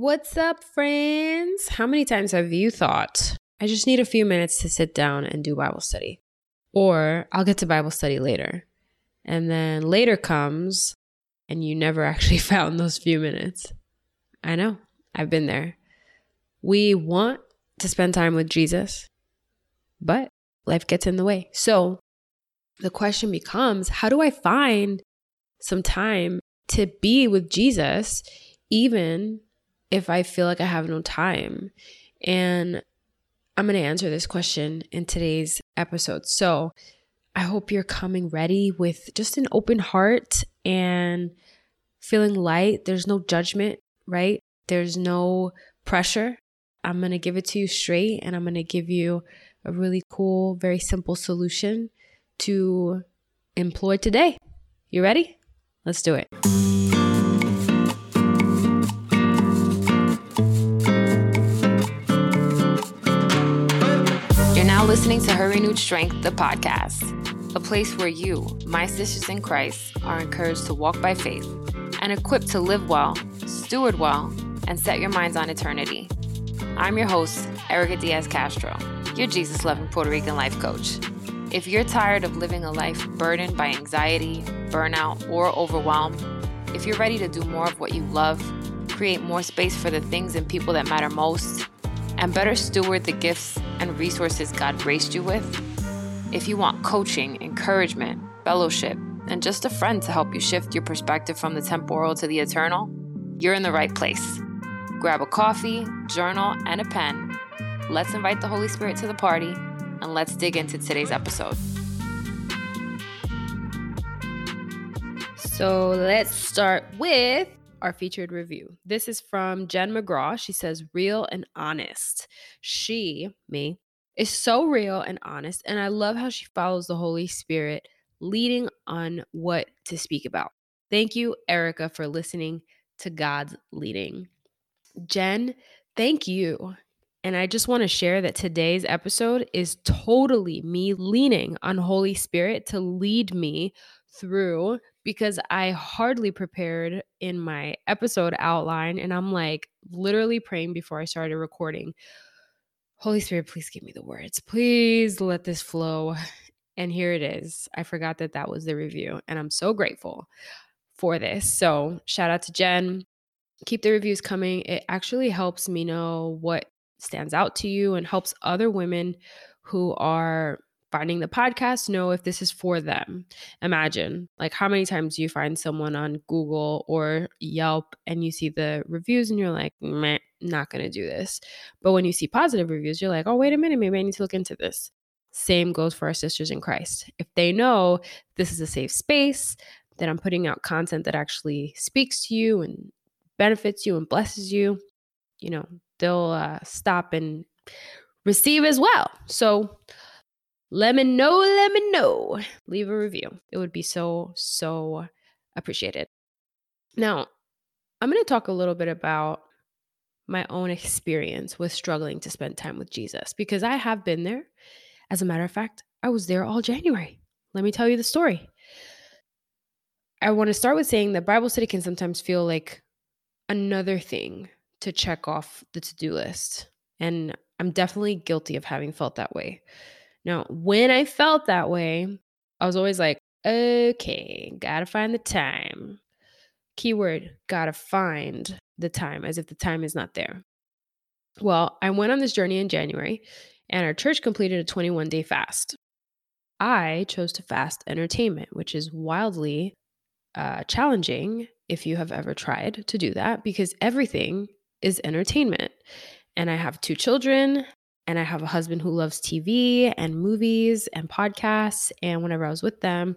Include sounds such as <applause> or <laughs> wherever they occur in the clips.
What's up, friends? How many times have you thought, I just need a few minutes to sit down and do Bible study? Or I'll get to Bible study later. And then later comes and you never <laughs> actually found those few minutes. I know, I've been there. We want to spend time with Jesus, but life gets in the way. So the question becomes how do I find some time to be with Jesus, even if I feel like I have no time? And I'm going to answer this question in today's episode. So I hope you're coming ready with just an open heart and feeling light. There's no judgment, right? There's no pressure. I'm going to give it to you straight and I'm going to give you a really cool, very simple solution to employ today. You ready? Let's do it. Listening to Her Renewed Strength, the podcast, a place where you, my sisters in Christ, are encouraged to walk by faith and equipped to live well, steward well, and set your minds on eternity. I'm your host, Erica Diaz Castro, your Jesus loving Puerto Rican life coach. If you're tired of living a life burdened by anxiety, burnout, or overwhelm, if you're ready to do more of what you love, create more space for the things and people that matter most, and better steward the gifts and resources God graced you with, if you want coaching, encouragement, fellowship, and just a friend to help you shift your perspective from the temporal to the eternal, you're in the right place. Grab a coffee, journal, and a pen. Let's invite the Holy Spirit to the party and let's dig into today's episode. So let's start with our featured review. This is from Jen McGraw. She says, real and honest. She, me, is so real and honest. And I love how she follows the Holy Spirit leading on what to speak about. Thank you, Erica, for listening to God's leading. Jen, thank you. And I just want to share that today's episode is totally me leaning on Holy Spirit to lead me through because I hardly prepared in my episode outline. And I'm like literally praying before I started recording. Holy Spirit, please give me the words. Please let this flow. And here it is. I forgot that that was the review. And I'm so grateful for this. So, shout out to Jen. Keep the reviews coming. It actually helps me know what stands out to you and helps other women who are finding the podcast know if this is for them. Imagine, like, how many times you find someone on Google or Yelp and you see the reviews and you're like, meh, not gonna do this. But when you see positive reviews, you're like, oh, wait a minute, maybe I need to look into this. Same goes for our sisters in Christ. If they know this is a safe space, that I'm putting out content that actually speaks to you and benefits you and blesses you, you know, they'll uh, stop and receive as well. So let me know, let me know. Leave a review. It would be so, so appreciated. Now, I'm going to talk a little bit about my own experience with struggling to spend time with Jesus because I have been there. As a matter of fact, I was there all January. Let me tell you the story. I want to start with saying that Bible study can sometimes feel like another thing to check off the to do list. And I'm definitely guilty of having felt that way. Now, when I felt that way, I was always like, okay, gotta find the time. Keyword, gotta find the time, as if the time is not there. Well, I went on this journey in January, and our church completed a 21 day fast. I chose to fast entertainment, which is wildly uh, challenging if you have ever tried to do that because everything is entertainment. And I have two children, and I have a husband who loves TV and movies and podcasts. And whenever I was with them,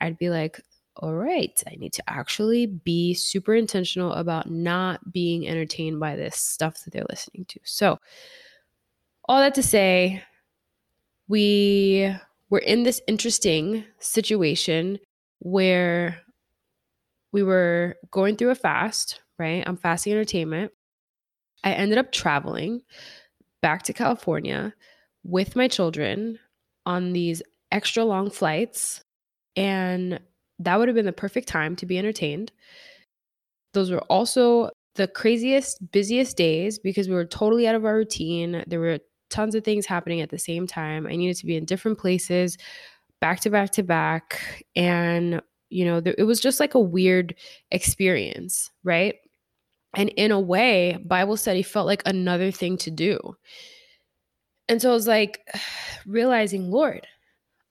I'd be like, all right, I need to actually be super intentional about not being entertained by this stuff that they're listening to. So, all that to say, we were in this interesting situation where we were going through a fast, right? I'm fasting entertainment. I ended up traveling back to California with my children on these extra long flights. And that would have been the perfect time to be entertained. Those were also the craziest, busiest days because we were totally out of our routine. There were tons of things happening at the same time. I needed to be in different places, back to back to back. And, you know, it was just like a weird experience, right? And in a way, Bible study felt like another thing to do. And so I was like <sighs> realizing, Lord,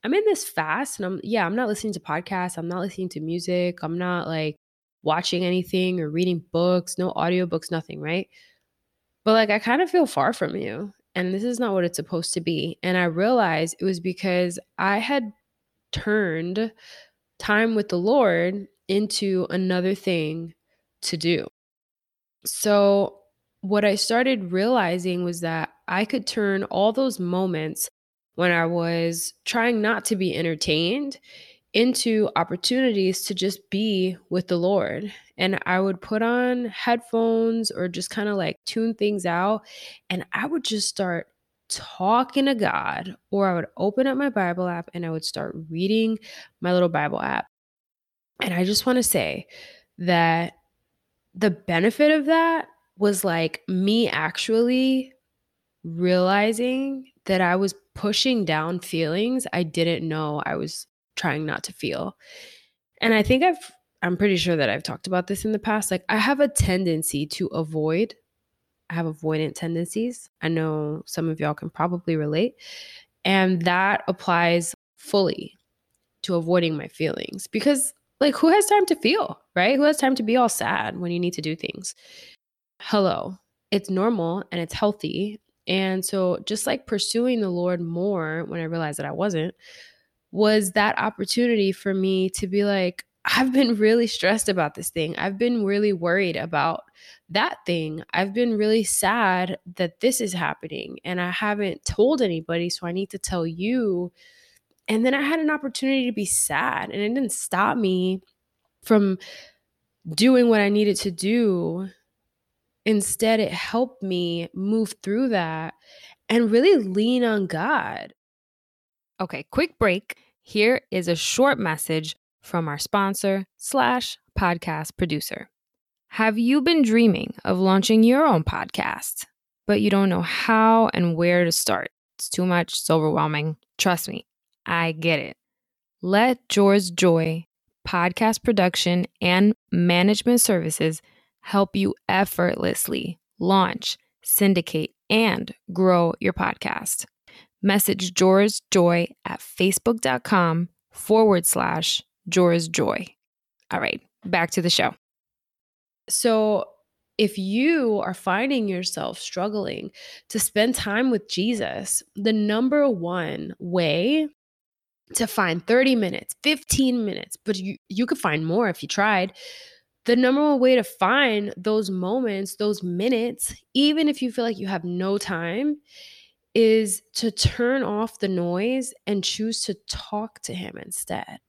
I'm in this fast and I'm, yeah, I'm not listening to podcasts. I'm not listening to music. I'm not like watching anything or reading books, no audiobooks, nothing, right? But like, I kind of feel far from you. And this is not what it's supposed to be. And I realized it was because I had turned time with the Lord into another thing to do. So, what I started realizing was that I could turn all those moments when I was trying not to be entertained into opportunities to just be with the Lord. And I would put on headphones or just kind of like tune things out. And I would just start talking to God, or I would open up my Bible app and I would start reading my little Bible app. And I just want to say that the benefit of that was like me actually realizing that I was pushing down feelings I didn't know I was trying not to feel. And I think I've I'm pretty sure that I've talked about this in the past. Like I have a tendency to avoid I have avoidant tendencies. I know some of y'all can probably relate. And that applies fully to avoiding my feelings because like who has time to feel, right? Who has time to be all sad when you need to do things? Hello. It's normal and it's healthy. And so just like pursuing the Lord more when I realized that I wasn't was that opportunity for me to be like I've been really stressed about this thing. I've been really worried about that thing. I've been really sad that this is happening and I haven't told anybody. So I need to tell you. And then I had an opportunity to be sad and it didn't stop me from doing what I needed to do. Instead, it helped me move through that and really lean on God. Okay, quick break. Here is a short message from our sponsor slash podcast producer. Have you been dreaming of launching your own podcast, but you don't know how and where to start? It's too much, it's overwhelming. Trust me, I get it. Let Joy's Joy podcast production and management services help you effortlessly launch, syndicate, and grow your podcast. Message Jor's Joy at facebook.com forward slash Jor's Joy. All right, back to the show. So, if you are finding yourself struggling to spend time with Jesus, the number one way to find 30 minutes, 15 minutes, but you, you could find more if you tried. The number one way to find those moments, those minutes, even if you feel like you have no time, is to turn off the noise and choose to talk to him instead.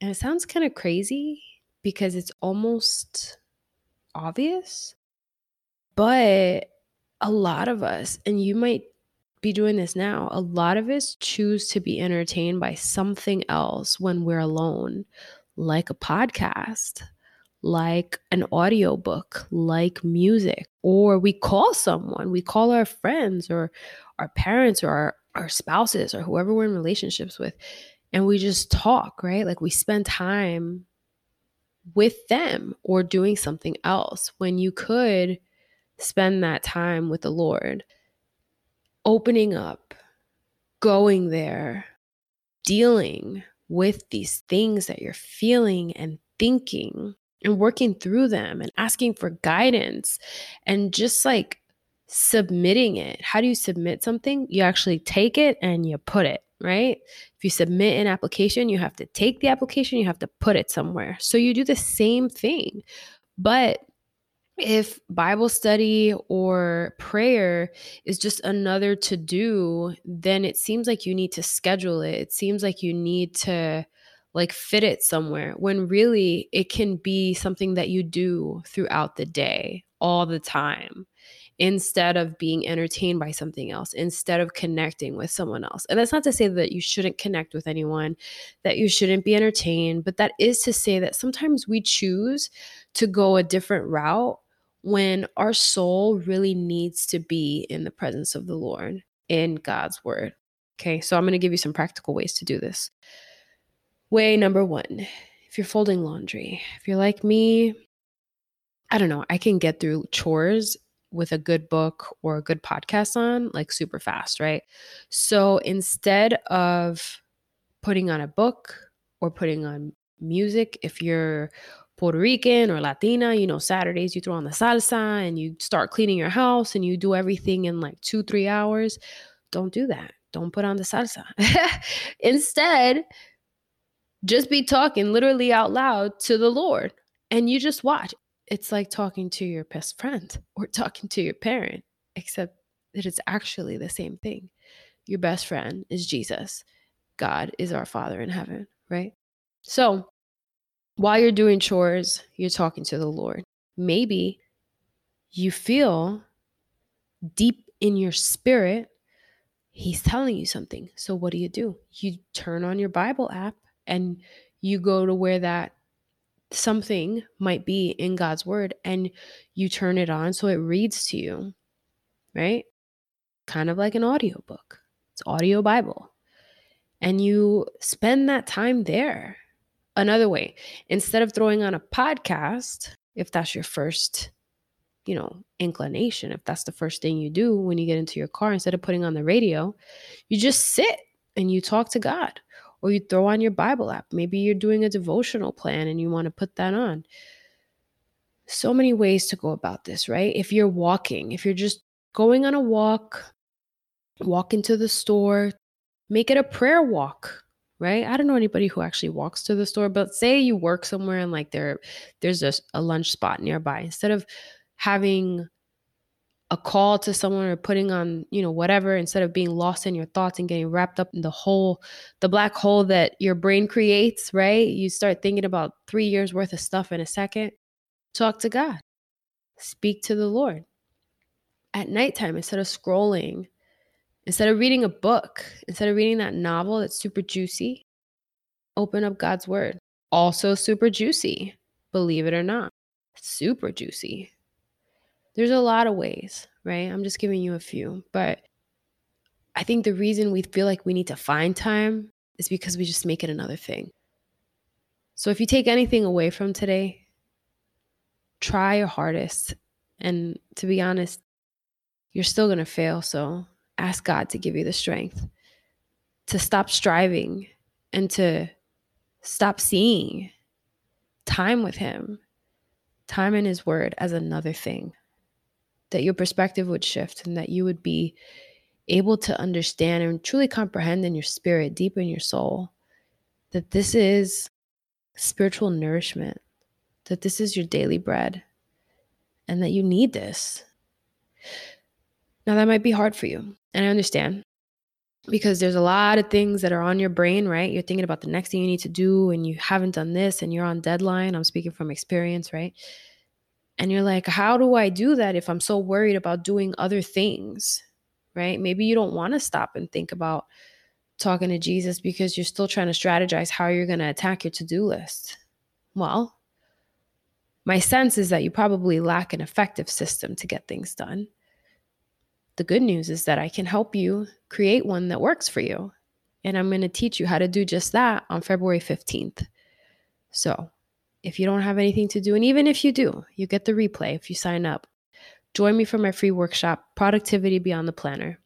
And it sounds kind of crazy because it's almost obvious, but a lot of us, and you might be doing this now, a lot of us choose to be entertained by something else when we're alone, like a podcast, like an audiobook, like music, or we call someone, we call our friends or our parents or our, our spouses or whoever we're in relationships with and we just talk, right? Like we spend time with them or doing something else when you could spend that time with the Lord, opening up, going there, dealing with these things that you're feeling and thinking and working through them and asking for guidance and just like submitting it. How do you submit something? You actually take it and you put it right? If you submit an application, you have to take the application, you have to put it somewhere. So you do the same thing. But if Bible study or prayer is just another to do, then it seems like you need to schedule it. It seems like you need to like fit it somewhere when really it can be something that you do throughout the day all the time instead of being entertained by something else, instead of connecting with someone else. And that's not to say that you shouldn't connect with anyone, that you shouldn't be entertained, but that is to say that sometimes we choose to go a different route when our soul really needs to be in the presence of the Lord in God's word. Okay, so I'm going to give you some practical ways to do this. Way number one if you're folding laundry, if you're like me, I don't know, I can get through chores with a good book or a good podcast on like super fast, right? So instead of putting on a book or putting on music, if you're Puerto Rican or Latina, you know, Saturdays you throw on the salsa and you start cleaning your house and you do everything in like two, three hours. Don't do that. Don't put on the salsa. <laughs> Instead, just be talking literally out loud to the Lord and you just watch. It's like talking to your best friend <laughs> or talking to your parent, except that it's actually the same thing. Your best friend is Jesus. God is our Father in heaven, right? So while you're doing chores, you're talking to the Lord. Maybe you feel deep in your spirit, He's telling you something. So what do you do? You turn on your Bible app and you go to where that something might be in God's word and you turn it on so it reads to you, right? Kind of like an audiobook. It's audio Bible. And you spend that time there. Another way, instead of throwing on a podcast, if that's your first, you know, inclination, if that's the first thing you do when you get into your car, instead of putting on the radio, you just sit and you talk to God or you throw on your Bible app. Maybe you're doing a devotional plan and you want to put that on. So many ways to go about this, right? If you're walking, if you're just going on a walk, walk into the store, make it a prayer walk, right? I don't know anybody who actually walks to the store, but say you work somewhere and like there there's a, a lunch spot nearby. Instead of having a call to someone or putting on, you know, whatever instead of being lost in your thoughts and getting wrapped up in the hole, the black hole that your brain creates, right? You start thinking about three years worth of stuff in a second. Talk to God, speak to the Lord. At nighttime, instead of scrolling, instead of reading a book, instead of reading that novel that's super juicy, open up God's word. Also, super juicy, believe it or not. Super juicy. There's a lot of ways, right? I'm just giving you a few. But I think the reason we feel like we need to find time is because we just make it another thing. So if you take anything away from today, try your hardest. And to be honest, you're still going to fail. So ask God to give you the strength to stop striving and to stop seeing time with Him, time in His Word as another thing that your perspective would shift and that you would be able to understand and truly comprehend in your spirit, deep in your soul, that this is spiritual nourishment, that this is your daily bread, and that you need this. Now, that might be hard for you, and I understand because there's a lot of things that are on your brain, right? You're thinking about the next thing you need to do, and you haven't done this, and you're on deadline. I'm speaking from experience, right? And you're like, how do I do that if I'm so worried about doing other things? Right? Maybe you don't want to stop and think about talking to Jesus because you're still trying to strategize how you're going to attack your to do list. Well, my sense is that you probably lack an effective system to get things done. The good news is that I can help you create one that works for you. And I'm going to teach you how to do just that on February 15th. So if you don't have anything to do, and even if you do, you get the replay if you sign up. Join me for my free workshop, Productivity Beyond the Planner.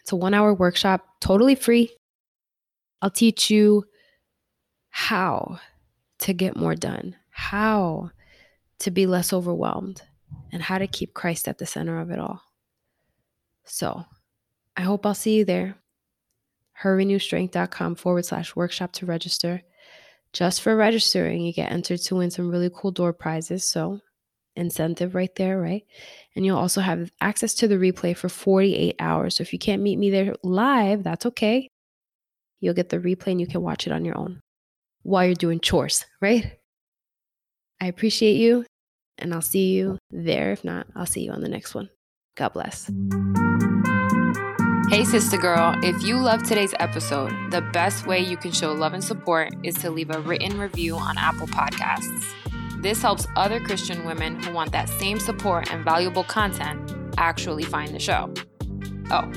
It's a one hour workshop, totally free. I'll teach you how to get more done, how to be less overwhelmed, and how to keep Christ at the center of it all. So I hope I'll see you there. herrenewedstrength.com forward slash workshop to register just for registering, you get entered to win some really cool door prizes. So, incentive right there, right? And you'll also have access to the replay for 48 hours. So, if you can't meet me there live, that's okay. You'll get the replay and you can watch it on your own while you're doing chores, <laughs> right? I appreciate you and I'll see you there. If not, I'll see you on the next one. God bless. Hey, sister girl, if you love today's episode, the best way you can show love and support is to leave a written review on Apple Podcasts. This helps other Christian women who want that same support and valuable content actually find the show. Oh,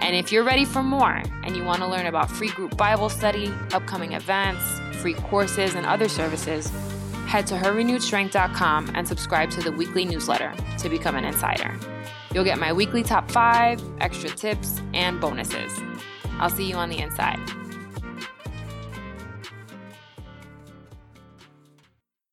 and if you're ready for more and you want to learn about free group Bible study, upcoming events, free courses, and other services, head to herrenewedstrength.com and subscribe to the weekly newsletter to become an insider. You'll get my weekly top five, extra tips, and bonuses. I'll see you on the inside.